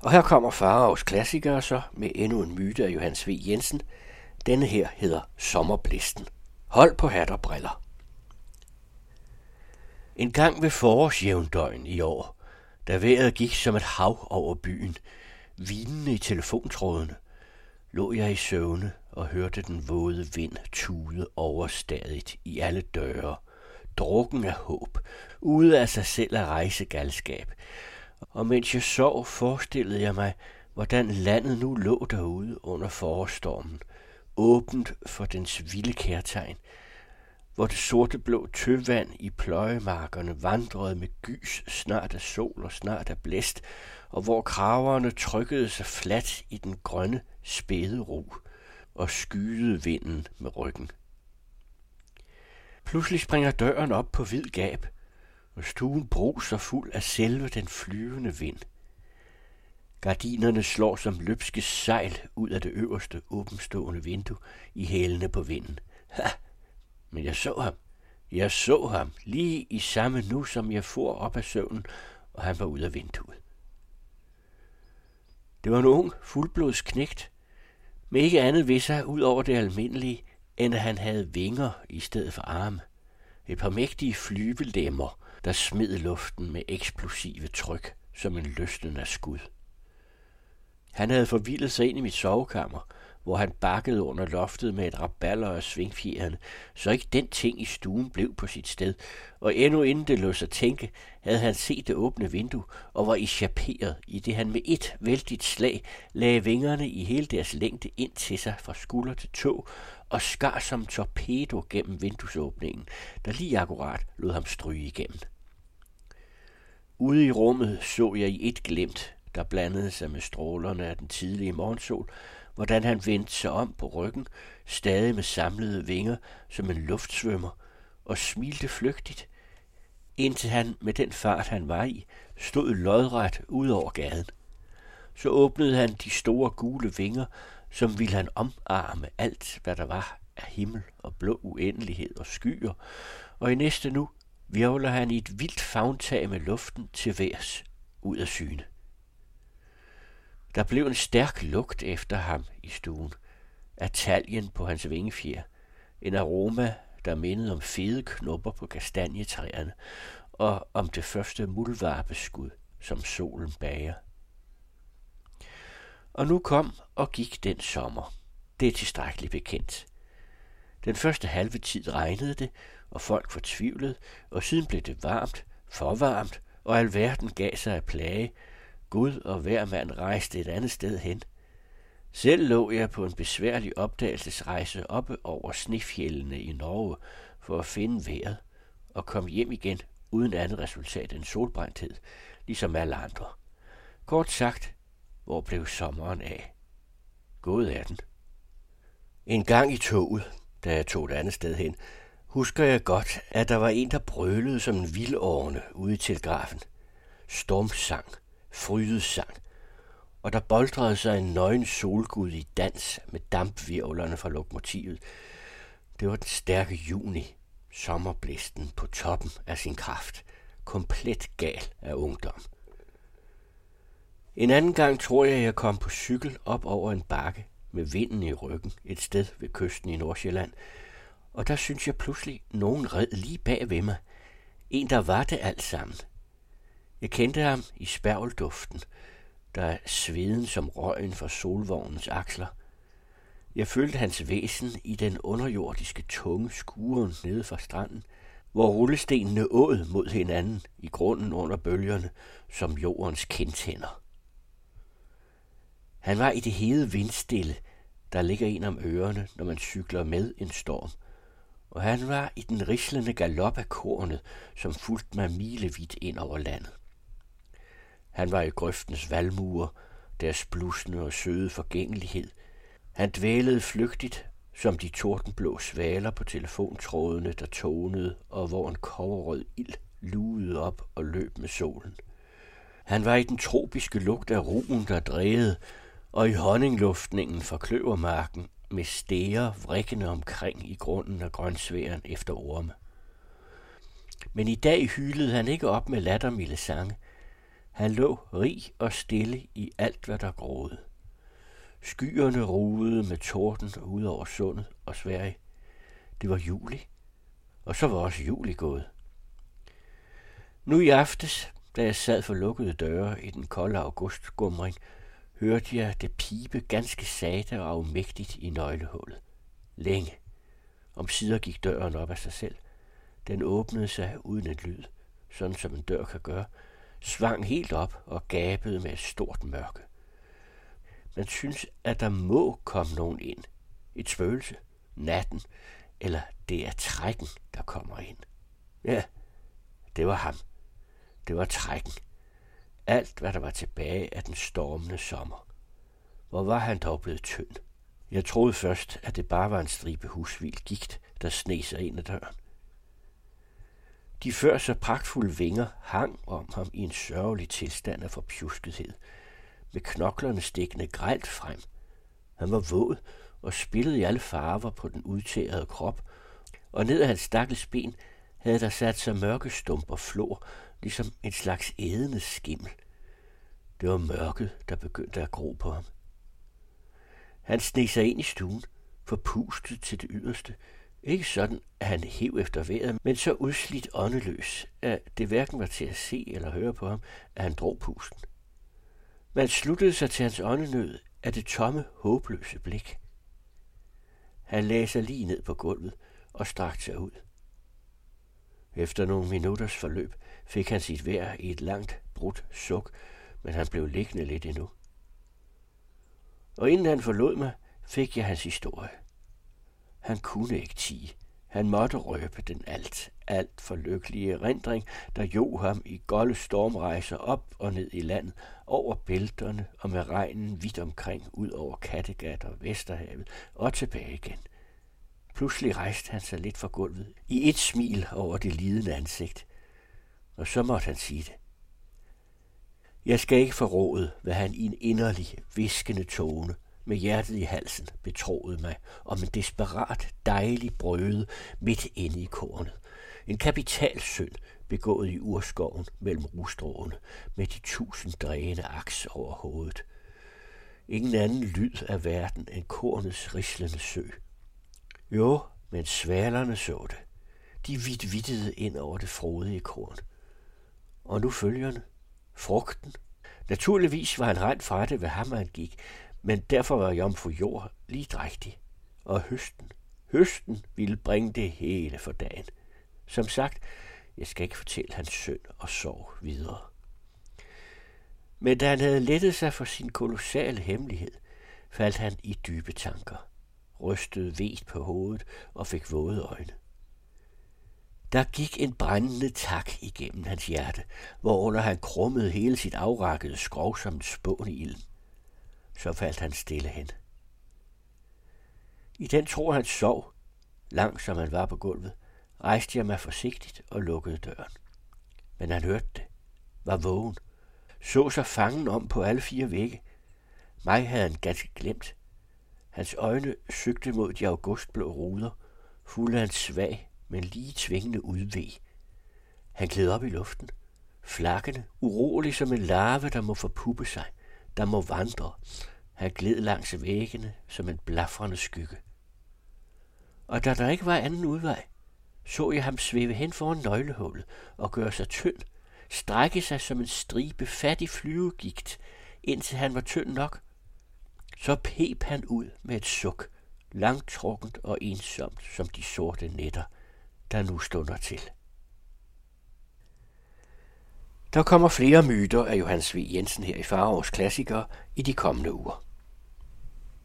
Og her kommer Faraos klassikere så med endnu en myte af Johannes V. Jensen. Denne her hedder Sommerblisten. Hold på hat og briller. En gang ved forårsjævndøgn i år, da vejret gik som et hav over byen, vinende i telefontrådene, lå jeg i søvne og hørte den våde vind tude overstadigt i alle døre, drukken af håb, ude af sig selv af rejsegalskab. Og mens jeg sov, forestillede jeg mig, hvordan landet nu lå derude under forårstormen, åbent for dens vilde kærtegn, hvor det sorte blå tøvand i pløjemarkerne vandrede med gys snart af sol og snart af blæst, og hvor kraverne trykkede sig fladt i den grønne spæde ro og skyede vinden med ryggen. Pludselig springer døren op på hvid gab, og stuen bruser fuld af selve den flyvende vind. Gardinerne slår som løbske sejl ud af det øverste åbenstående vindue i hælene på vinden. Ha! Men jeg så ham. Jeg så ham lige i samme nu, som jeg for op af søvnen, og han var ud af vinduet. Det var en ung, fuldblods knægt, med ikke andet ved sig ud over det almindelige, end at han havde vinger i stedet for arme. Et par mægtige flyvelemmer, der smed luften med eksplosive tryk, som en løsnende skud. Han havde forvildet sig ind i mit sovekammer, hvor han bakkede under loftet med et raballer og svingfjeren, så ikke den ting i stuen blev på sit sted, og endnu inden det lå sig tænke, havde han set det åbne vindue og var ischaperet, i det han med et vældigt slag lagde vingerne i hele deres længde ind til sig fra skulder til tog og skar som torpedo gennem vinduesåbningen, der lige akkurat lod ham stryge igennem. Ude i rummet så jeg i et glimt, der blandede sig med strålerne af den tidlige morgensol, hvordan han vendte sig om på ryggen, stadig med samlede vinger som en luftsvømmer, og smilte flygtigt, indtil han med den fart, han var i, stod lodret ud over gaden. Så åbnede han de store gule vinger, som ville han omarme alt, hvad der var af himmel og blå uendelighed og skyer, og i næste nu virvler han i et vildt fagntag med luften til værs ud af syne. Der blev en stærk lugt efter ham i stuen, af taljen på hans vingefjer, en aroma, der mindede om fede knopper på kastanjetræerne, og om det første muldvarpeskud, som solen bager. Og nu kom og gik den sommer. Det er tilstrækkeligt bekendt. Den første halve tid regnede det, og folk fortvivlede, og siden blev det varmt, for varmt, og alverden gav sig af plage, Gud og hver mand rejste et andet sted hen. Selv lå jeg på en besværlig opdagelsesrejse oppe over snefjellene i Norge for at finde vejret og kom hjem igen uden andet resultat end solbrændthed, ligesom alle andre. Kort sagt, hvor blev sommeren af? Gået er den. En gang i toget, da jeg tog et andet sted hen, husker jeg godt, at der var en, der brølede som en vildårne ude i telegrafen. Stormsang frydesang, og der boldrede sig en nøgen solgud i dans med dampvirvlerne fra lokomotivet. Det var den stærke juni, sommerblæsten på toppen af sin kraft, komplet gal af ungdom. En anden gang tror jeg, jeg kom på cykel op over en bakke med vinden i ryggen et sted ved kysten i Nordsjælland, og der synes jeg pludselig, nogen red lige bag ved mig. En, der var det alt sammen. Jeg kendte ham i spærvelduften, der er sveden som røgen fra solvognens aksler. Jeg følte hans væsen i den underjordiske tunge skuren nede fra stranden, hvor rullestenene åd mod hinanden i grunden under bølgerne som jordens kindtænder. Han var i det hede vindstille, der ligger en om ørerne, når man cykler med en storm, og han var i den rislende galop af kornet, som fulgte mig milevidt ind over landet. Han var i grøftens valmuer, deres blusende og søde forgængelighed. Han dvælede flygtigt, som de tordenblå svaler på telefontrådene, der tonede, og hvor en koverrød ild lugede op og løb med solen. Han var i den tropiske lugt af ruen, der drejede, og i honningluftningen fra kløvermarken med stæger vrikkende omkring i grunden af grønsværen efter orme. Men i dag hylede han ikke op med lattermilde sange – han lå rig og stille i alt, hvad der groede. Skyerne ruede med torden ud over sundet og Sverige. Det var juli, og så var også juli gået. Nu i aftes, da jeg sad for lukkede døre i den kolde augustgumring, hørte jeg det pibe ganske sate og afmægtigt i nøglehullet. Længe. Om sider gik døren op af sig selv. Den åbnede sig uden et lyd, sådan som en dør kan gøre, svang helt op og gabede med et stort mørke. Man synes, at der må komme nogen ind. Et spøgelse, natten, eller det er trækken, der kommer ind. Ja, det var ham. Det var trækken. Alt, hvad der var tilbage af den stormende sommer. Hvor var han dog blevet tynd? Jeg troede først, at det bare var en stribe husvild gigt, der sneg sig ind ad døren. De før så pragtfulde vinger hang om ham i en sørgelig tilstand af forpjuskethed, med knoklerne stikkende grelt frem. Han var våd og spillede i alle farver på den udtærede krop, og ned ad hans stakkels ben havde der sat sig mørke stumper flor, ligesom en slags ædende skimmel. Det var mørket, der begyndte at gro på ham. Han sneg sig ind i stuen, forpustet til det yderste. Ikke sådan, at han hev efter vejret, men så udslidt åndeløs, at det hverken var til at se eller høre på ham, at han drog pusten. Man sluttede sig til hans åndenød af det tomme, håbløse blik. Han lagde sig lige ned på gulvet og strakte sig ud. Efter nogle minutters forløb fik han sit vejr i et langt, brudt suk, men han blev liggende lidt endnu. Og inden han forlod mig, fik jeg hans historie. Han kunne ikke tige. Han måtte røbe den alt, alt for lykkelige erindring, der jo ham i golde stormrejser op og ned i landet, over bælterne og med regnen vidt omkring, ud over Kattegat og Vesterhavet og tilbage igen. Pludselig rejste han sig lidt fra gulvet, i et smil over det lidende ansigt. Og så måtte han sige det. Jeg skal ikke forråde, hvad han i en inderlig, viskende tone, med hjertet i halsen, betroede mig om en desperat, dejlig brøde midt inde i kornet. En kapitalsynd, begået i urskoven mellem rustråene, med de tusind dræne aks over hovedet. Ingen anden lyd af verden end kornets rislende sø. Jo, men svalerne så det. De vidt vittede ind over det frodige korn. Og nu følgerne. Frugten. Naturligvis var han rent fra det, hvad ham han gik, men derfor var jomfru jord lige drægtig. Og høsten, høsten ville bringe det hele for dagen. Som sagt, jeg skal ikke fortælle hans søn og sorg videre. Men da han havde lettet sig for sin kolossale hemmelighed, faldt han i dybe tanker, rystede vest på hovedet og fik våde øjne. Der gik en brændende tak igennem hans hjerte, hvorunder han krummede hele sit afrakkede skrov som en spån i ilden. Så faldt han stille hen. I den tro han sov, langt som han var på gulvet, rejste jeg mig forsigtigt og lukkede døren. Men han hørte det, var vågen, så sig fangen om på alle fire vægge. Mig havde han ganske glemt. Hans øjne søgte mod de augustblå ruder, fulde af en svag, men lige tvingende udvæg. Han gled op i luften, flakkende, urolig som en larve, der må forpuppe sig, der må vandre. Han gled langs væggene som en blafrende skygge. Og da der ikke var anden udvej, så jeg ham svæve hen foran nøglehullet og gøre sig tynd, strække sig som en stribe fattig flyvegigt, indtil han var tynd nok. Så pep han ud med et suk, langtrukkent og ensomt som de sorte nætter, der nu stunder til. Der kommer flere myter af Johannes V. Jensen her i Farovs Klassiker i de kommende uger.